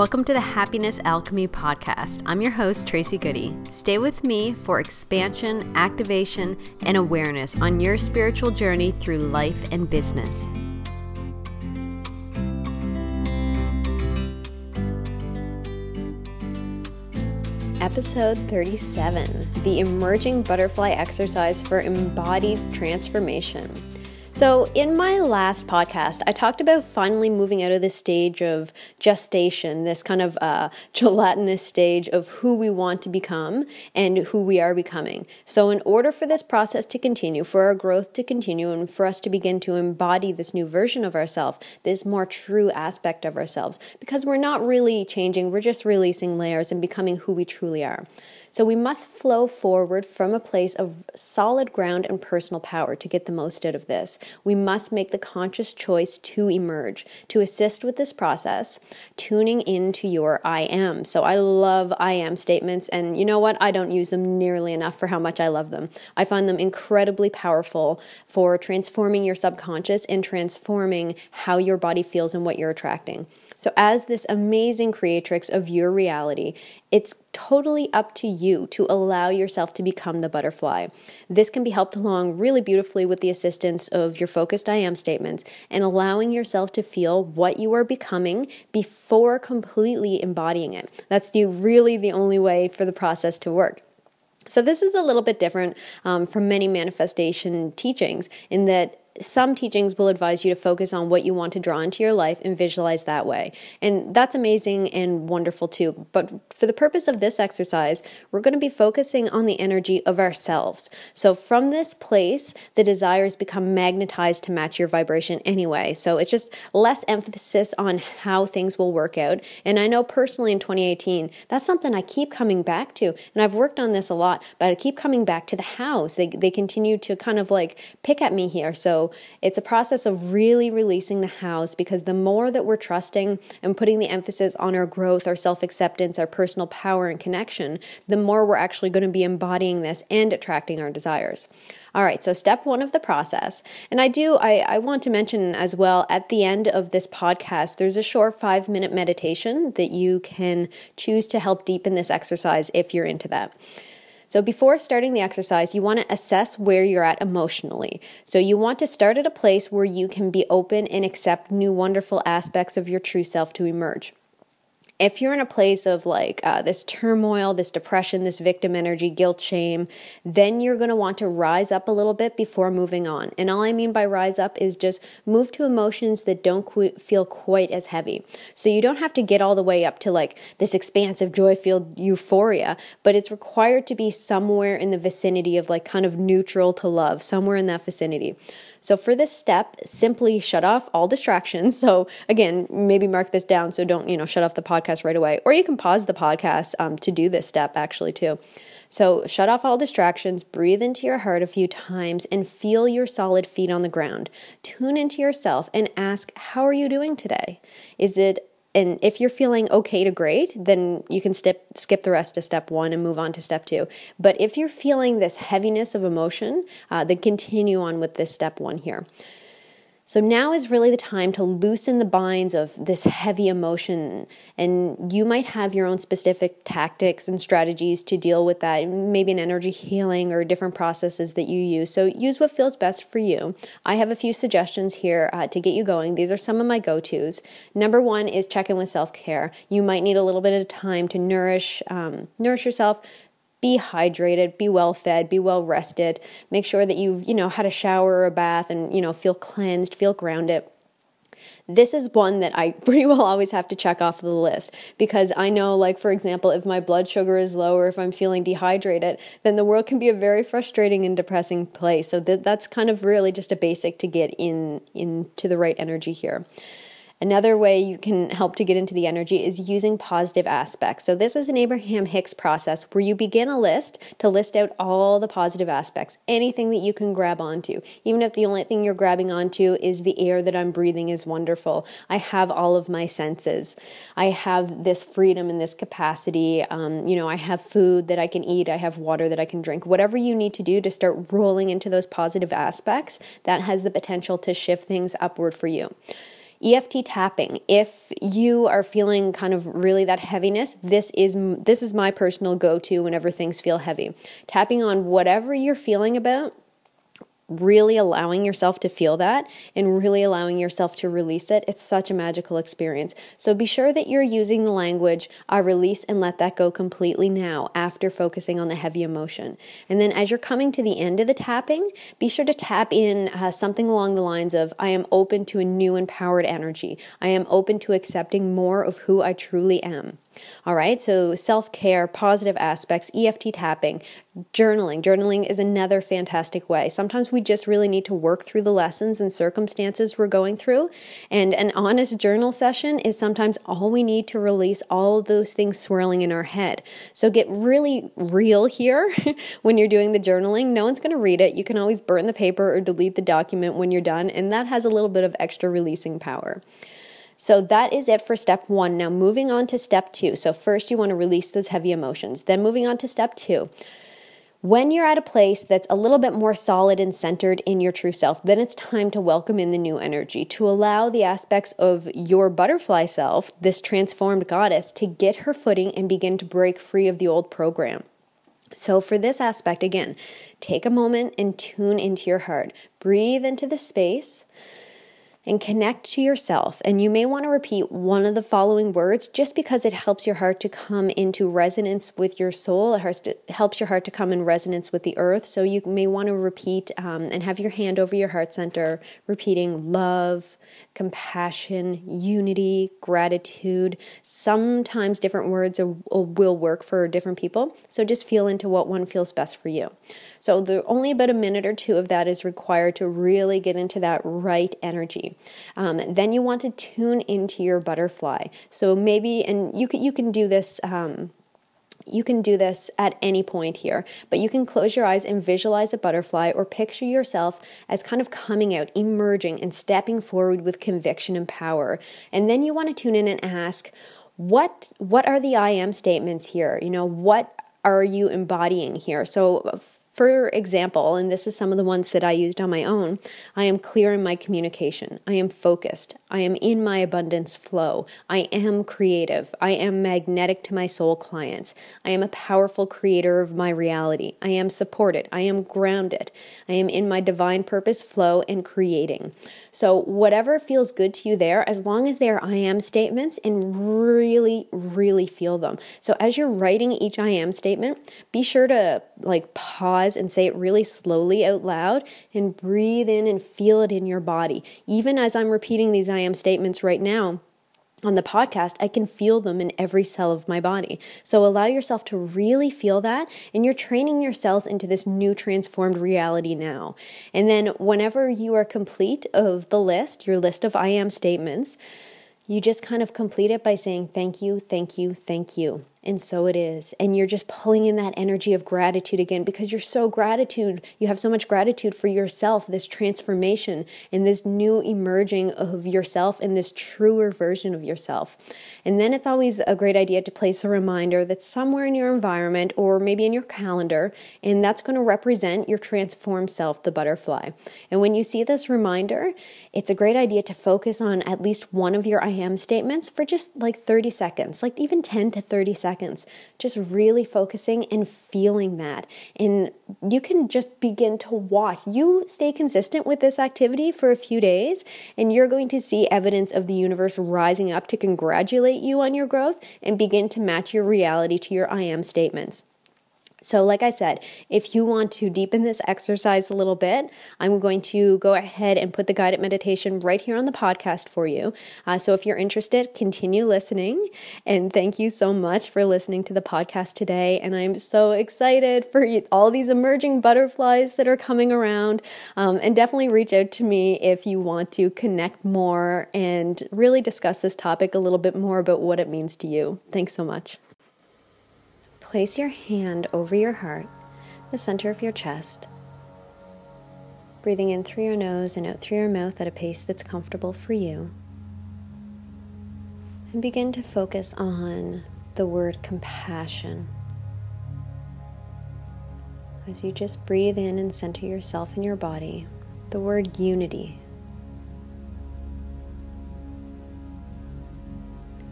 Welcome to the Happiness Alchemy Podcast. I'm your host, Tracy Goody. Stay with me for expansion, activation, and awareness on your spiritual journey through life and business. Episode 37 The Emerging Butterfly Exercise for Embodied Transformation. So, in my last podcast, I talked about finally moving out of this stage of gestation, this kind of uh, gelatinous stage of who we want to become and who we are becoming. So, in order for this process to continue, for our growth to continue, and for us to begin to embody this new version of ourselves, this more true aspect of ourselves, because we're not really changing, we're just releasing layers and becoming who we truly are. So we must flow forward from a place of solid ground and personal power to get the most out of this. We must make the conscious choice to emerge, to assist with this process, tuning into your I am. So I love I am statements, and you know what? I don't use them nearly enough for how much I love them. I find them incredibly powerful for transforming your subconscious and transforming how your body feels and what you're attracting. So, as this amazing creatrix of your reality, it's totally up to you to allow yourself to become the butterfly. This can be helped along really beautifully with the assistance of your focused I am statements and allowing yourself to feel what you are becoming before completely embodying it. That's the, really the only way for the process to work. So, this is a little bit different um, from many manifestation teachings in that some teachings will advise you to focus on what you want to draw into your life and visualize that way. And that's amazing and wonderful too. But for the purpose of this exercise, we're going to be focusing on the energy of ourselves. So from this place, the desires become magnetized to match your vibration anyway. So it's just less emphasis on how things will work out. And I know personally in 2018, that's something I keep coming back to. And I've worked on this a lot, but I keep coming back to the house. They, they continue to kind of like pick at me here. So it's a process of really releasing the house because the more that we're trusting and putting the emphasis on our growth, our self acceptance, our personal power and connection, the more we're actually going to be embodying this and attracting our desires. All right, so step one of the process. And I do, I, I want to mention as well at the end of this podcast, there's a short five minute meditation that you can choose to help deepen this exercise if you're into that. So before starting the exercise, you want to assess where you're at emotionally. So you want to start at a place where you can be open and accept new wonderful aspects of your true self to emerge if you're in a place of like uh, this turmoil, this depression, this victim energy, guilt, shame, then you're going to want to rise up a little bit before moving on. And all I mean by rise up is just move to emotions that don't qu- feel quite as heavy. So you don't have to get all the way up to like this expansive, joy filled euphoria, but it's required to be somewhere in the vicinity of like kind of neutral to love, somewhere in that vicinity. So for this step, simply shut off all distractions. So again, maybe mark this down so don't, you know, shut off the podcast right away. Or you can pause the podcast um, to do this step actually too. So shut off all distractions, breathe into your heart a few times, and feel your solid feet on the ground. Tune into yourself and ask, How are you doing today? Is it and if you're feeling okay to great, then you can step, skip the rest to step one and move on to step two. But if you're feeling this heaviness of emotion, uh, then continue on with this step one here. So now is really the time to loosen the binds of this heavy emotion. And you might have your own specific tactics and strategies to deal with that, maybe an energy healing or different processes that you use. So use what feels best for you. I have a few suggestions here uh, to get you going. These are some of my go tos. Number one is check in with self care. You might need a little bit of time to nourish, um, nourish yourself be hydrated, be well fed, be well rested. Make sure that you've, you know, had a shower or a bath and, you know, feel cleansed, feel grounded. This is one that I pretty well always have to check off the list because I know, like, for example, if my blood sugar is low or if I'm feeling dehydrated, then the world can be a very frustrating and depressing place. So that, that's kind of really just a basic to get in into the right energy here. Another way you can help to get into the energy is using positive aspects. So, this is an Abraham Hicks process where you begin a list to list out all the positive aspects, anything that you can grab onto. Even if the only thing you're grabbing onto is the air that I'm breathing is wonderful. I have all of my senses. I have this freedom and this capacity. Um, you know, I have food that I can eat, I have water that I can drink. Whatever you need to do to start rolling into those positive aspects, that has the potential to shift things upward for you. EFT tapping. If you are feeling kind of really that heaviness, this is this is my personal go-to whenever things feel heavy. Tapping on whatever you're feeling about really allowing yourself to feel that and really allowing yourself to release it, it's such a magical experience. So be sure that you're using the language, I release and let that go completely now after focusing on the heavy emotion. And then as you're coming to the end of the tapping, be sure to tap in uh, something along the lines of, I am open to a new empowered energy. I am open to accepting more of who I truly am. All right, so self care, positive aspects, EFT tapping, journaling. Journaling is another fantastic way. Sometimes we just really need to work through the lessons and circumstances we're going through. And an honest journal session is sometimes all we need to release all those things swirling in our head. So get really real here when you're doing the journaling. No one's going to read it. You can always burn the paper or delete the document when you're done, and that has a little bit of extra releasing power. So that is it for step one. Now, moving on to step two. So, first, you want to release those heavy emotions. Then, moving on to step two. When you're at a place that's a little bit more solid and centered in your true self, then it's time to welcome in the new energy, to allow the aspects of your butterfly self, this transformed goddess, to get her footing and begin to break free of the old program. So, for this aspect, again, take a moment and tune into your heart. Breathe into the space and connect to yourself. And you may want to repeat one of the following words just because it helps your heart to come into resonance with your soul. It helps your heart to come in resonance with the earth. So you may want to repeat um, and have your hand over your heart center, repeating love, compassion, unity, gratitude. Sometimes different words will work for different people. So just feel into what one feels best for you. So the only about a minute or two of that is required to really get into that right energy. Um, then you want to tune into your butterfly. So maybe, and you can you can do this. Um, you can do this at any point here, but you can close your eyes and visualize a butterfly or picture yourself as kind of coming out, emerging, and stepping forward with conviction and power. And then you want to tune in and ask, what what are the I am statements here? You know, what are you embodying here? So for example, and this is some of the ones that I used on my own, I am clear in my communication. I am focused. I am in my abundance flow. I am creative. I am magnetic to my soul clients. I am a powerful creator of my reality. I am supported. I am grounded. I am in my divine purpose flow and creating. So, whatever feels good to you there, as long as they are I am statements and really, really feel them. So, as you're writing each I am statement, be sure to like pause and say it really slowly out loud and breathe in and feel it in your body. Even as I'm repeating these am statements right now, on the podcast, I can feel them in every cell of my body. So allow yourself to really feel that, and you're training your cells into this new transformed reality now. And then, whenever you are complete of the list, your list of I am statements, you just kind of complete it by saying thank you, thank you, thank you. And so it is. And you're just pulling in that energy of gratitude again because you're so gratitude. You have so much gratitude for yourself, this transformation and this new emerging of yourself and this truer version of yourself. And then it's always a great idea to place a reminder that's somewhere in your environment or maybe in your calendar, and that's going to represent your transformed self, the butterfly. And when you see this reminder, it's a great idea to focus on at least one of your I am statements for just like 30 seconds, like even 10 to 30 seconds seconds, just really focusing and feeling that. And you can just begin to watch. You stay consistent with this activity for a few days, and you're going to see evidence of the universe rising up to congratulate you on your growth and begin to match your reality to your I am statements. So, like I said, if you want to deepen this exercise a little bit, I'm going to go ahead and put the guided meditation right here on the podcast for you. Uh, so, if you're interested, continue listening. And thank you so much for listening to the podcast today. And I'm so excited for all these emerging butterflies that are coming around. Um, and definitely reach out to me if you want to connect more and really discuss this topic a little bit more about what it means to you. Thanks so much. Place your hand over your heart, the center of your chest, breathing in through your nose and out through your mouth at a pace that's comfortable for you. And begin to focus on the word compassion. As you just breathe in and center yourself in your body, the word unity.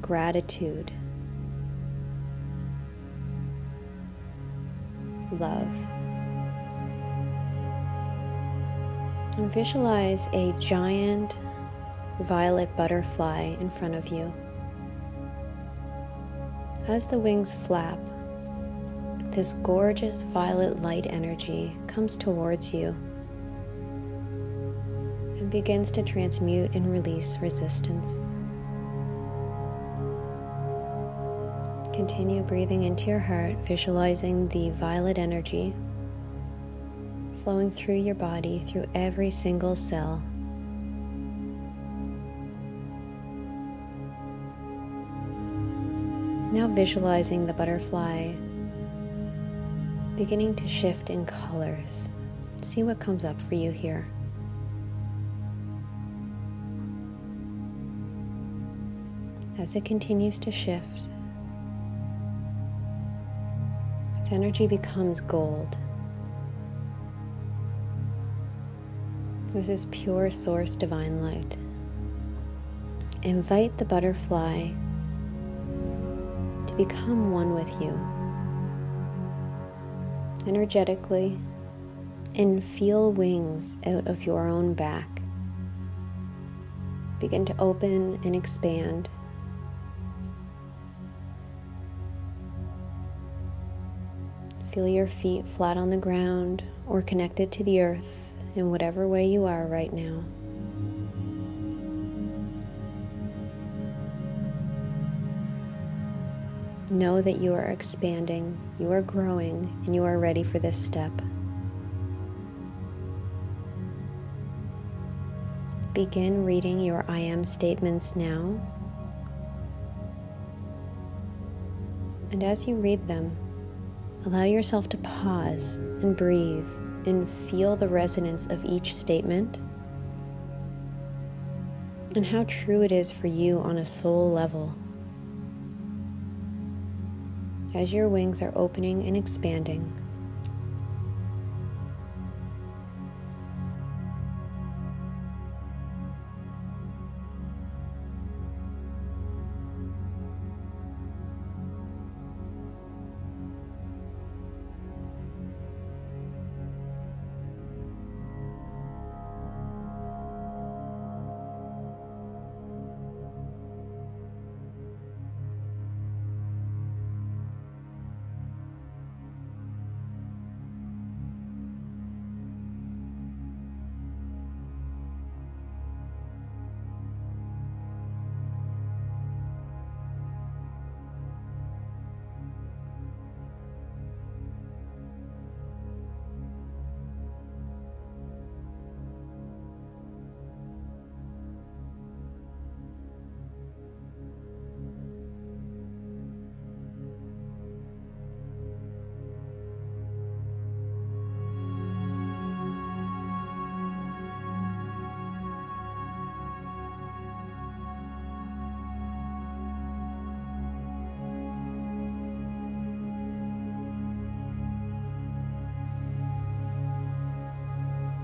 gratitude, love. Visualize a giant violet butterfly in front of you. As the wings flap, this gorgeous violet light energy comes towards you and begins to transmute and release resistance. Continue breathing into your heart, visualizing the violet energy flowing through your body, through every single cell. Now visualizing the butterfly beginning to shift in colors. See what comes up for you here. As it continues to shift, its energy becomes gold. This is pure source divine light. Invite the butterfly to become one with you energetically and feel wings out of your own back. Begin to open and expand. Feel your feet flat on the ground or connected to the earth in whatever way you are right now. Know that you are expanding, you are growing, and you are ready for this step. Begin reading your I am statements now. And as you read them, allow yourself to pause and breathe and feel the resonance of each statement and how true it is for you on a soul level as your wings are opening and expanding.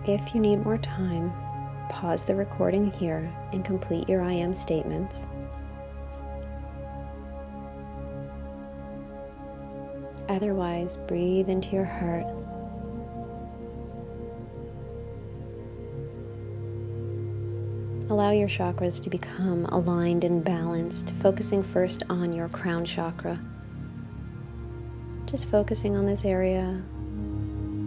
If you need more time, pause the recording here and complete your I am statements. Otherwise, breathe into your heart. Allow your chakras to become aligned and balanced, focusing first on your crown chakra. Just focusing on this area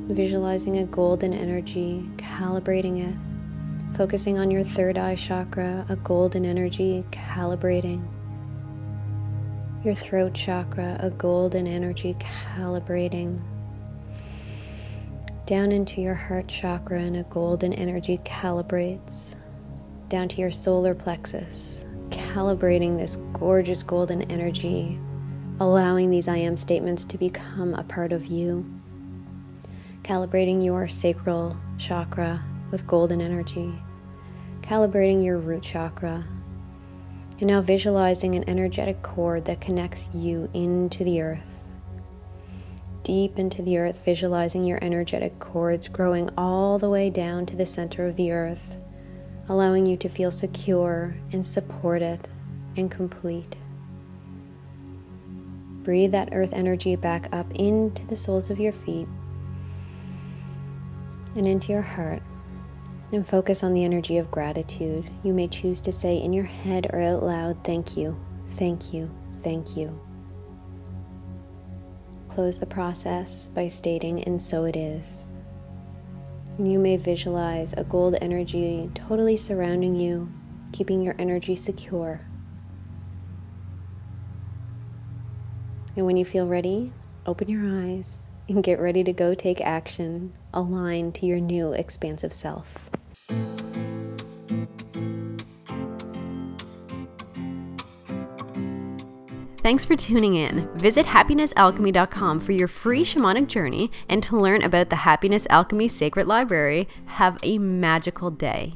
visualizing a golden energy, calibrating it, focusing on your third eye chakra, a golden energy, calibrating. Your throat chakra, a golden energy, calibrating. Down into your heart chakra, and a golden energy calibrates. Down to your solar plexus, calibrating this gorgeous golden energy, allowing these I am statements to become a part of you calibrating your sacral chakra with golden energy, calibrating your root chakra, and now visualizing an energetic cord that connects you into the earth. Deep into the earth, visualizing your energetic cords growing all the way down to the center of the earth, allowing you to feel secure and supported and complete. Breathe that earth energy back up into the soles of your feet and into your heart. And focus on the energy of gratitude. You may choose to say in your head or out loud, Thank you, thank you, thank you. Close the process by stating, And so it is. You may visualize a gold energy totally surrounding you, keeping your energy secure. And when you feel ready, open your eyes and get ready to go take action aligned to your new expansive self. Thanks for tuning in. Visit happinessalchemy.com for your free shamanic journey and to learn about the Happiness Alchemy Sacred Library. Have a magical day.